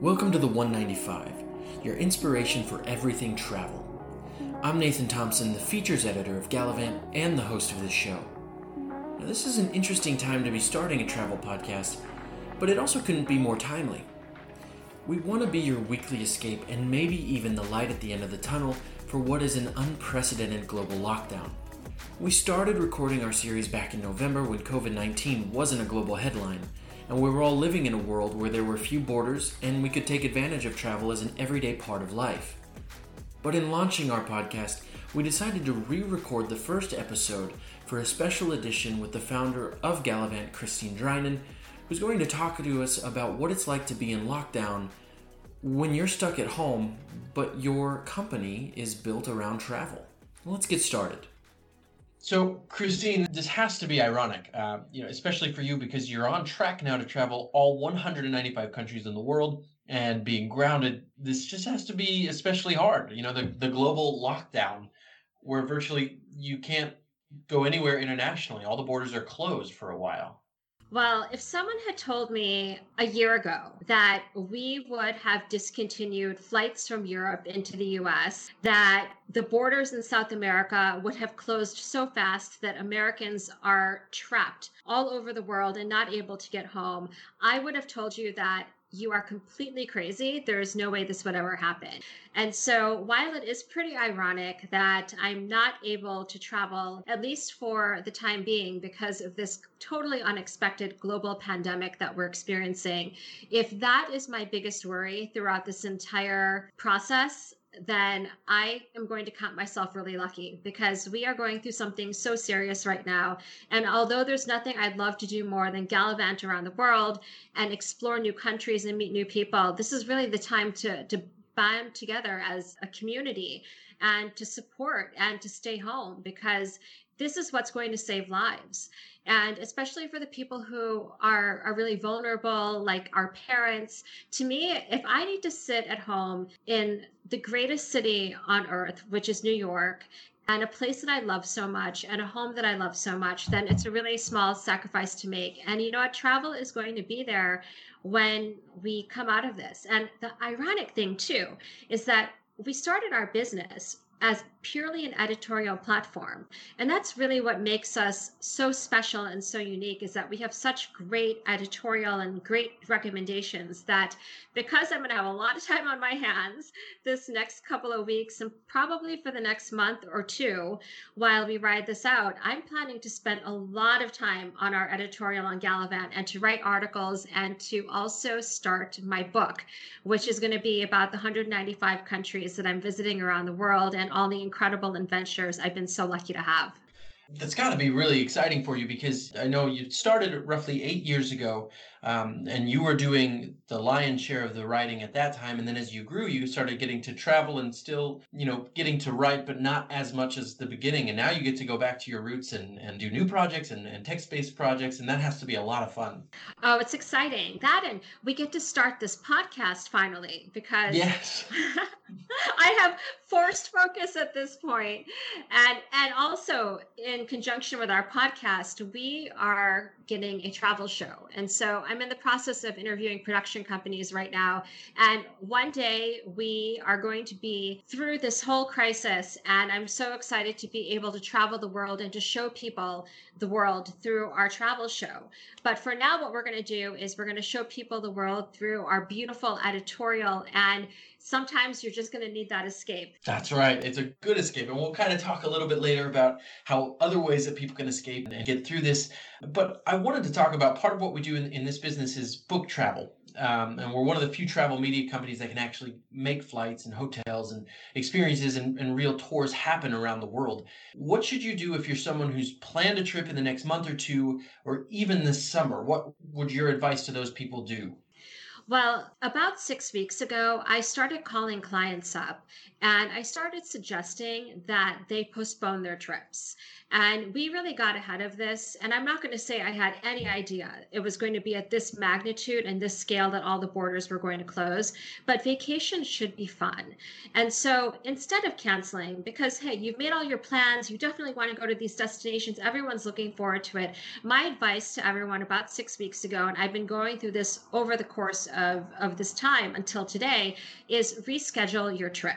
Welcome to the 195, your inspiration for everything travel. I'm Nathan Thompson, the features editor of Gallivant and the host of this show. Now, this is an interesting time to be starting a travel podcast, but it also couldn't be more timely. We want to be your weekly escape and maybe even the light at the end of the tunnel for what is an unprecedented global lockdown. We started recording our series back in November when COVID 19 wasn't a global headline and we were all living in a world where there were few borders and we could take advantage of travel as an everyday part of life. But in launching our podcast, we decided to re record the first episode for a special edition with the founder of Gallivant, Christine Drynan, who's going to talk to us about what it's like to be in lockdown when you're stuck at home, but your company is built around travel. Let's get started. So, Christine, this has to be ironic, uh, you know, especially for you because you're on track now to travel all 195 countries in the world, and being grounded, this just has to be especially hard. You know, the the global lockdown, where virtually you can't go anywhere internationally. All the borders are closed for a while. Well, if someone had told me a year ago that we would have discontinued flights from Europe into the US, that the borders in South America would have closed so fast that Americans are trapped all over the world and not able to get home, I would have told you that you are completely crazy. There is no way this would ever happen. And so, while it is pretty ironic that I'm not able to travel, at least for the time being, because of this totally unexpected global pandemic that we're experiencing, if that is my biggest worry throughout this entire process, then I am going to count myself really lucky because we are going through something so serious right now. And although there's nothing I'd love to do more than gallivant around the world and explore new countries and meet new people, this is really the time to, to band together as a community and to support and to stay home because this is what's going to save lives and especially for the people who are are really vulnerable like our parents to me if i need to sit at home in the greatest city on earth which is new york and a place that I love so much and a home that I love so much, then it's a really small sacrifice to make. And you know what? Travel is going to be there when we come out of this. And the ironic thing, too, is that we started our business as purely an editorial platform. And that's really what makes us so special and so unique is that we have such great editorial and great recommendations that because I'm going to have a lot of time on my hands this next couple of weeks and probably for the next month or two while we ride this out, I'm planning to spend a lot of time on our editorial on Gallivant and to write articles and to also start my book, which is going to be about the 195 countries that I'm visiting around the world and all the incredible adventures I've been so lucky to have. That's got to be really exciting for you because I know you started roughly eight years ago, um, and you were doing the lion's share of the writing at that time. And then as you grew, you started getting to travel and still, you know, getting to write, but not as much as the beginning. And now you get to go back to your roots and, and do new projects and, and text based projects. And that has to be a lot of fun. Oh, it's exciting. That and we get to start this podcast finally because yes. I have forced focus at this. And and also in conjunction with our podcast, we are getting a travel show. And so I'm in the process of interviewing production companies right now. And one day we are going to be through this whole crisis. And I'm so excited to be able to travel the world and to show people the world through our travel show. But for now, what we're going to do is we're going to show people the world through our beautiful editorial. And sometimes you're just going to need that escape. That's right. It's a good escape. And we'll kind of talk a little bit later about how other ways that people can escape and get through this. But I wanted to talk about part of what we do in, in this business is book travel. Um, and we're one of the few travel media companies that can actually make flights and hotels and experiences and, and real tours happen around the world. What should you do if you're someone who's planned a trip in the next month or two, or even this summer? What would your advice to those people do? Well, about six weeks ago, I started calling clients up and I started suggesting that they postpone their trips. And we really got ahead of this. And I'm not going to say I had any idea it was going to be at this magnitude and this scale that all the borders were going to close. But vacation should be fun. And so instead of canceling, because hey, you've made all your plans, you definitely want to go to these destinations, everyone's looking forward to it. My advice to everyone about six weeks ago, and I've been going through this over the course of, of this time until today is reschedule your trip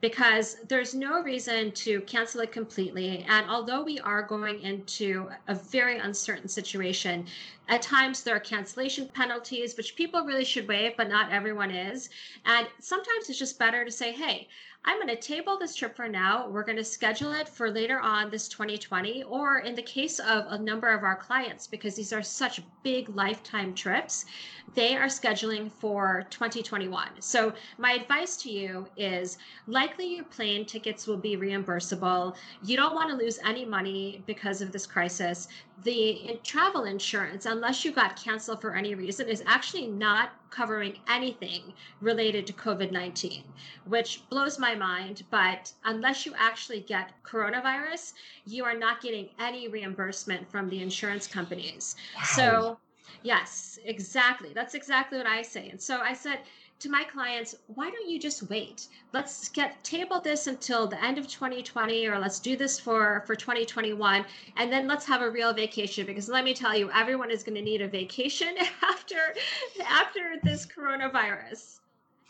because there's no reason to cancel it completely. And although we are going into a very uncertain situation, at times there are cancellation penalties, which people really should waive, but not everyone is. And sometimes it's just better to say, hey, I'm going to table this trip for now. We're going to schedule it for later on this 2020, or in the case of a number of our clients, because these are such big lifetime trips, they are scheduling for 2021. So, my advice to you is likely your plane tickets will be reimbursable. You don't want to lose any money because of this crisis. The travel insurance, unless you got canceled for any reason, is actually not covering anything related to COVID 19, which blows my mind. But unless you actually get coronavirus, you are not getting any reimbursement from the insurance companies. Wow. So, yes, exactly. That's exactly what I say. And so I said, to my clients, why don't you just wait? Let's get table this until the end of 2020 or let's do this for for 2021 and then let's have a real vacation because let me tell you everyone is going to need a vacation after after this coronavirus.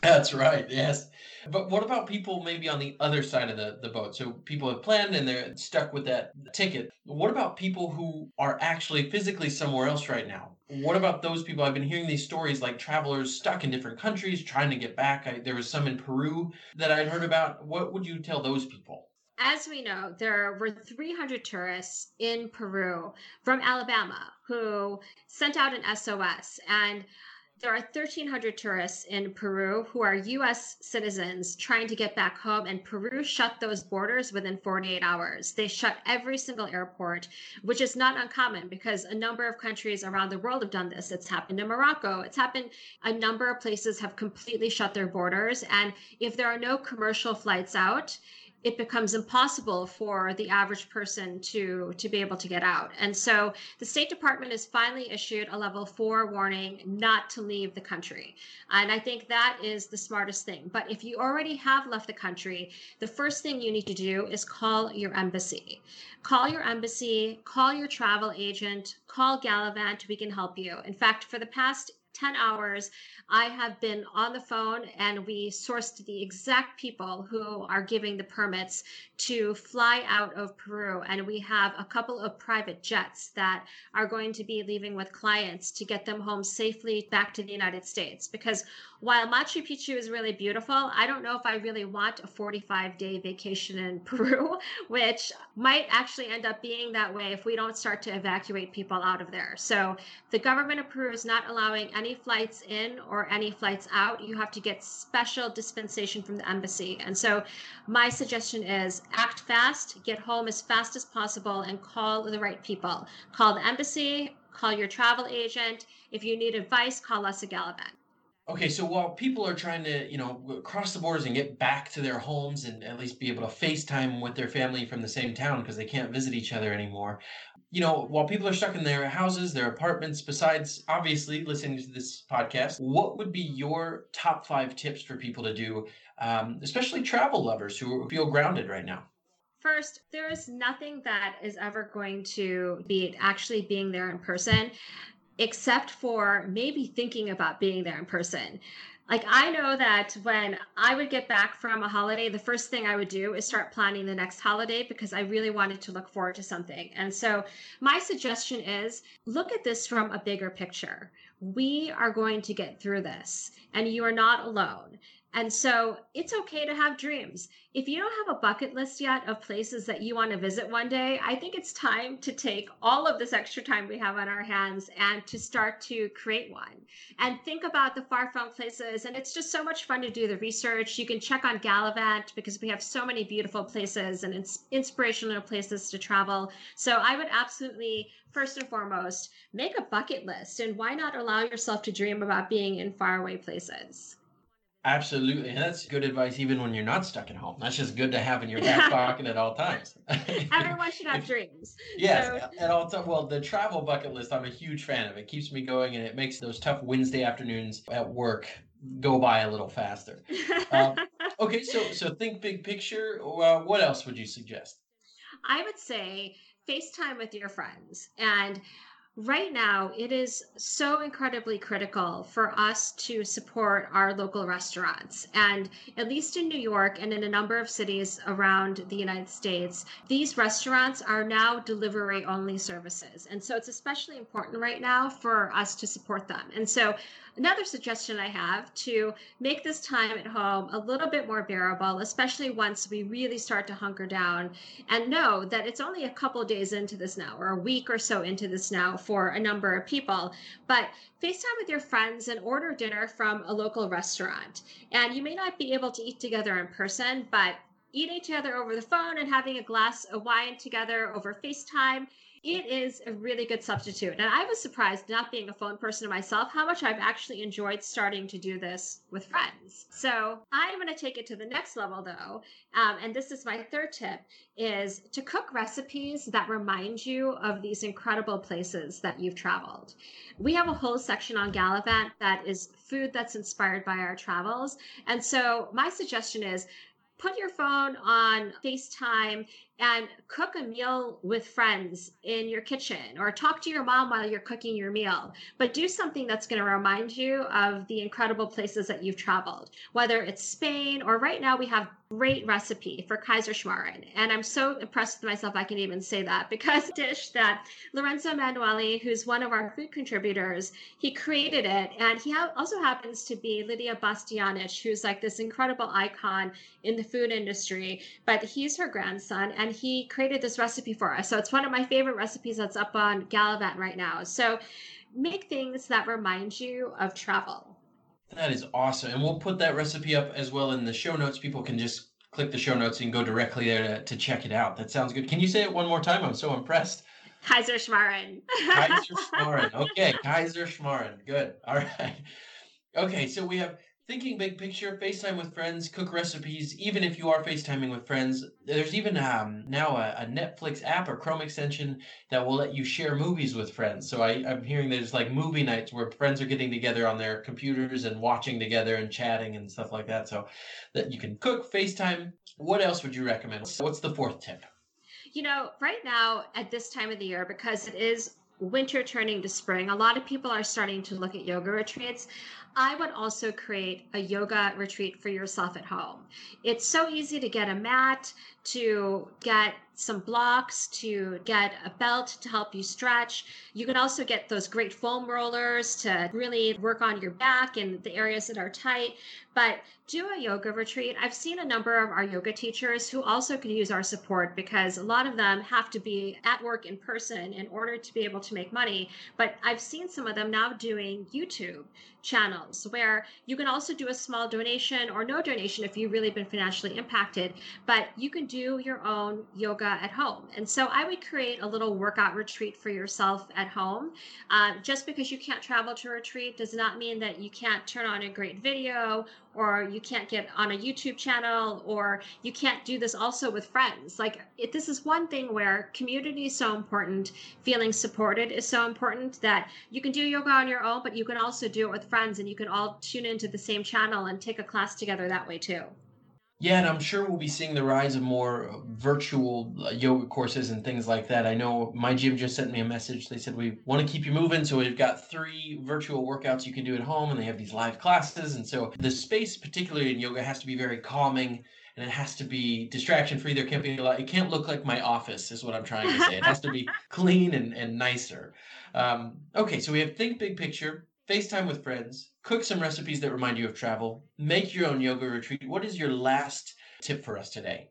That's right. Yes. But what about people maybe on the other side of the, the boat? So people have planned and they're stuck with that ticket. What about people who are actually physically somewhere else right now? What about those people? I've been hearing these stories like travelers stuck in different countries trying to get back. I, there was some in Peru that I'd heard about. What would you tell those people? As we know, there were 300 tourists in Peru from Alabama who sent out an SOS. And there are 1,300 tourists in Peru who are U.S. citizens trying to get back home, and Peru shut those borders within 48 hours. They shut every single airport, which is not uncommon because a number of countries around the world have done this. It's happened in Morocco. It's happened. A number of places have completely shut their borders, and if there are no commercial flights out, it becomes impossible for the average person to to be able to get out. And so the State Department has finally issued a level 4 warning not to leave the country. And I think that is the smartest thing. But if you already have left the country, the first thing you need to do is call your embassy. Call your embassy, call your travel agent, call Gallivant, we can help you. In fact, for the past 10 hours, I have been on the phone and we sourced the exact people who are giving the permits to fly out of Peru. And we have a couple of private jets that are going to be leaving with clients to get them home safely back to the United States. Because while Machu Picchu is really beautiful, I don't know if I really want a 45 day vacation in Peru, which might actually end up being that way if we don't start to evacuate people out of there. So the government of Peru is not allowing any flights in or any flights out. You have to get special dispensation from the embassy. And so my suggestion is act fast, get home as fast as possible, and call the right people. Call the embassy, call your travel agent. If you need advice, call us at Gallivant. Okay, so while people are trying to, you know, cross the borders and get back to their homes and at least be able to FaceTime with their family from the same town because they can't visit each other anymore, you know, while people are stuck in their houses, their apartments, besides obviously listening to this podcast, what would be your top five tips for people to do, um, especially travel lovers who feel grounded right now? First, there is nothing that is ever going to beat actually being there in person except for maybe thinking about being there in person. Like I know that when I would get back from a holiday, the first thing I would do is start planning the next holiday because I really wanted to look forward to something. And so my suggestion is look at this from a bigger picture. We are going to get through this and you are not alone. And so it's okay to have dreams. If you don't have a bucket list yet of places that you want to visit one day, I think it's time to take all of this extra time we have on our hands and to start to create one and think about the far flung places. And it's just so much fun to do the research. You can check on Gallivant because we have so many beautiful places and inspirational places to travel. So I would absolutely, first and foremost, make a bucket list. And why not allow yourself to dream about being in faraway places? Absolutely. And that's good advice even when you're not stuck at home. That's just good to have in your back pocket at all times. Everyone should have dreams. Yes, so. at all times. Well, the travel bucket list, I'm a huge fan of. It keeps me going and it makes those tough Wednesday afternoons at work go by a little faster. Um, okay, so so think big picture. Uh, what else would you suggest? I would say FaceTime with your friends and right now it is so incredibly critical for us to support our local restaurants. And at least in new york and in a number of cities around the united states these restaurants are now delivery only services. And so it's especially important right now for us to support them. And so Another suggestion I have to make this time at home a little bit more bearable, especially once we really start to hunker down and know that it's only a couple days into this now or a week or so into this now for a number of people. But FaceTime with your friends and order dinner from a local restaurant. And you may not be able to eat together in person, but eating together over the phone and having a glass of wine together over FaceTime it is a really good substitute. And I was surprised, not being a phone person myself, how much I've actually enjoyed starting to do this with friends. So I'm going to take it to the next level, though. Um, and this is my third tip is to cook recipes that remind you of these incredible places that you've traveled. We have a whole section on Gallivant that is food that's inspired by our travels. And so my suggestion is put your phone on FaceTime and cook a meal with friends in your kitchen or talk to your mom while you're cooking your meal. But do something that's going to remind you of the incredible places that you've traveled, whether it's Spain or right now we have great recipe for Kaiserschmarren. And I'm so impressed with myself I can even say that because dish that Lorenzo Manuali, who's one of our food contributors, he created it. And he also happens to be Lidia Bastianich, who's like this incredible icon in the food industry. But he's her grandson and he created this recipe for us. So it's one of my favorite recipes that's up on Gallivant right now. So make things that remind you of travel. That is awesome. And we'll put that recipe up as well in the show notes. People can just click the show notes and go directly there to, to check it out. That sounds good. Can you say it one more time? I'm so impressed. Kaiserschmarren. Kaiser Schmarren. Okay, Kaiserschmarren. Good. All right. Okay, so we have thinking big picture, FaceTime with friends, cook recipes, even if you are FaceTiming with friends. There's even um, now a, a, Netflix app or Chrome extension that will let you share movies with friends. So I, I'm hearing there's like movie nights where friends are getting together on their computers and watching together and chatting and stuff like that. So that you can cook, FaceTime. What else would you recommend? What's the fourth tip? You know, right now at this time of the year, because it is winter turning to spring, a lot of people are starting to look at yoga retreats. I would also create a yoga retreat for yourself at home. It's so easy to get a mat, to get some blocks, to get a belt to help you stretch. You can also get those great foam rollers to really work on your back and the areas that are tight. But do a yoga retreat. I've seen a number of our yoga teachers who also could use our support because a lot of them have to be at work in person in order to be able to make money. But I've seen some of them now doing YouTube channels where you can also do a small donation or no donation if you've really been financially impacted, but you can do your own yoga at home. And so I would create a little workout retreat for yourself at home. Uh, just because you can't travel to a retreat does not mean that you can't turn on a great video or you can't get on a YouTube channel, or you can't do this also with friends. Like, this is one thing where community is so important, feeling supported is so important that you can do yoga on your own, but you can also do it with friends and you can all tune into the same channel and take a class together that way too. Yeah, and I'm sure we'll be seeing the rise of more virtual uh, yoga courses and things like that. I know my gym just sent me a message. They said we want to keep you moving, so we've got three virtual workouts you can do at home, and they have these live classes. And so the space, particularly in yoga, has to be very calming and it has to be distraction free. There can't be a lot. It can't look like my office, is what I'm trying to say. It has to be clean and, and nicer. Um, okay, so we have think big picture, FaceTime with friends, cook some recipes that remind you of travel, make your own yoga retreat. What is your last tip for us today?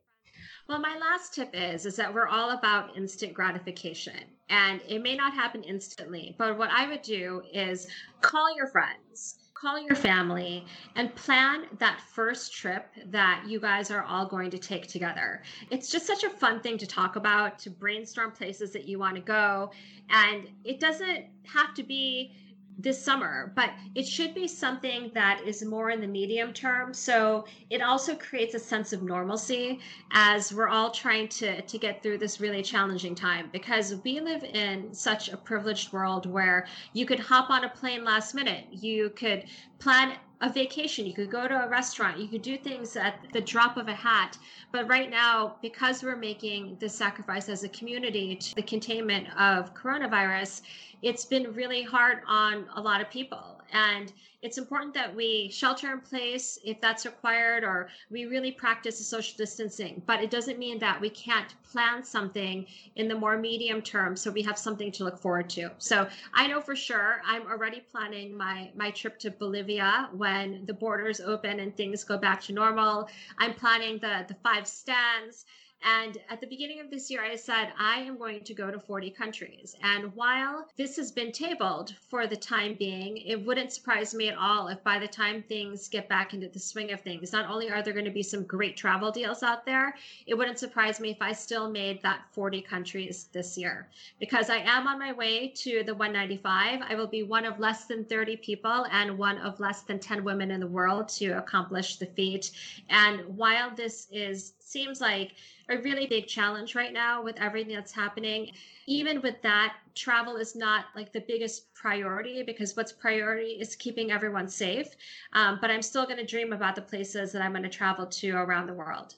Well, my last tip is is that we're all about instant gratification. And it may not happen instantly, but what I would do is call your friends, call your family and plan that first trip that you guys are all going to take together. It's just such a fun thing to talk about, to brainstorm places that you want to go, and it doesn't have to be this summer, but it should be something that is more in the medium term. So it also creates a sense of normalcy as we're all trying to, to get through this really challenging time because we live in such a privileged world where you could hop on a plane last minute. You could plan a vacation. You could go to a restaurant. You could do things at the drop of a hat. But right now, because we're making this sacrifice as a community to the containment of coronavirus, it's been really hard on a lot of people. And it's important that we shelter in place if that's required or we really practice social distancing. But it doesn't mean that we can't plan something in the more medium term so we have something to look forward to. So I know for sure I'm already planning my my trip to Bolivia when the borders open and things go back to normal. I'm planning the the five Stans and at the beginning of this year, I said, I am going to go to 40 countries. And while this has been tabled for the time being, it wouldn't surprise me at all if by the time things get back into the swing of things, not only are there going to be some great travel deals out there, it wouldn't surprise me if I still made that 40 countries this year. Because I am on my way to the 195. I will be one of less than 30 people and one of less than 10 women in the world to accomplish the feat. And while this is seems like a really big challenge right now with everything that's happening. Even with that, travel is not like the biggest priority because what's priority is keeping everyone safe. Um, but I'm still going to dream about the places that I'm going to travel to around the world.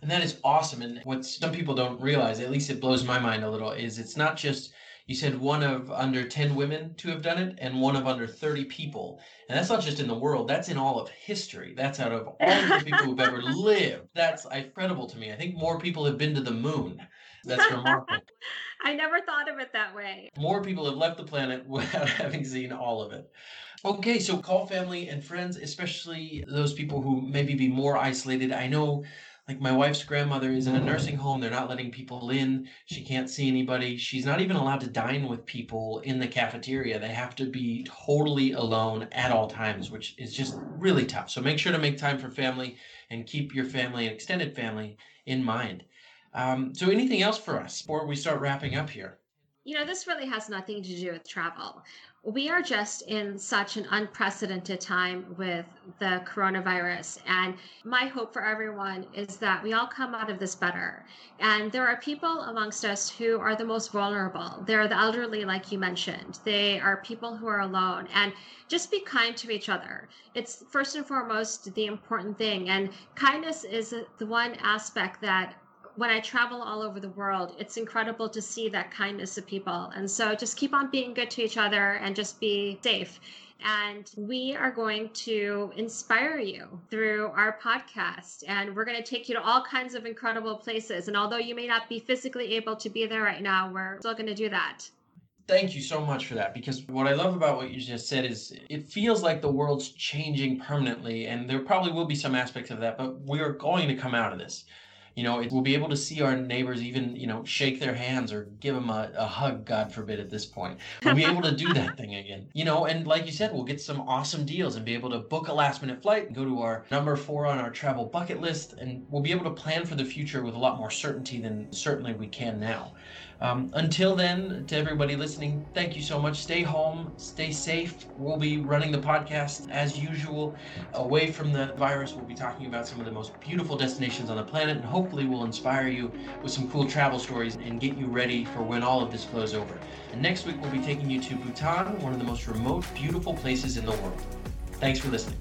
And that is awesome. And what some people don't realize, at least it blows my mind a little, is it's not just you said one of under 10 women to have done it and one of under 30 people. And that's not just in the world, that's in all of history. That's out of all the people who've ever lived. That's incredible to me. I think more people have been to the moon. That's remarkable. I never thought of it that way. More people have left the planet without having seen all of it. Okay, so call family and friends, especially those people who maybe be more isolated. I know like my wife's grandmother is in a nursing home. They're not letting people in. She can't see anybody. She's not even allowed to dine with people in the cafeteria. They have to be totally alone at all times which is just really tough. So make sure to make time for family and keep your family and extended family in mind. Um, so anything else for us before we start wrapping up here you know, this really has nothing to do with travel we are just in such an unprecedented time with the coronavirus. And my hope for everyone is that we all come out of this better. And there are people amongst us who are the most vulnerable. They're the elderly, like you mentioned. They are people who are alone. And just be kind to each other. It's first and foremost the important thing. And kindness is the one aspect that when I travel all over the world, it's incredible to see that kindness of people. And so just keep on being good to each other and just be safe. And we are going to inspire you through our podcast. And we're going to take you to all kinds of incredible places. And although you may not be physically able to be there right now, we're still going to do that. Thank you so much for that because what I love about what you just said is it feels like the world's changing permanently, and there probably will be some aspects of that, but we are going to come out of this you know, it, we'll be able to see our neighbors even, you know, shake their hands or give them a, a hug, God forbid, at this point. We'll be able to do that thing again, you know, and like you said, we'll get some awesome deals and be able to book a last minute flight and go to our number four on our travel bucket list. And we'll be able to plan for the future with a lot more certainty than certainly we can now. Um, until then, to everybody listening, thank you so much. Stay home, stay safe. We'll be running the podcast as usual away from the virus. We'll be talking about some of the most beautiful destinations on the planet, and hopefully, we'll inspire you with some cool travel stories and get you ready for when all of this blows over. And next week, we'll be taking you to Bhutan, one of the most remote, beautiful places in the world. Thanks for listening.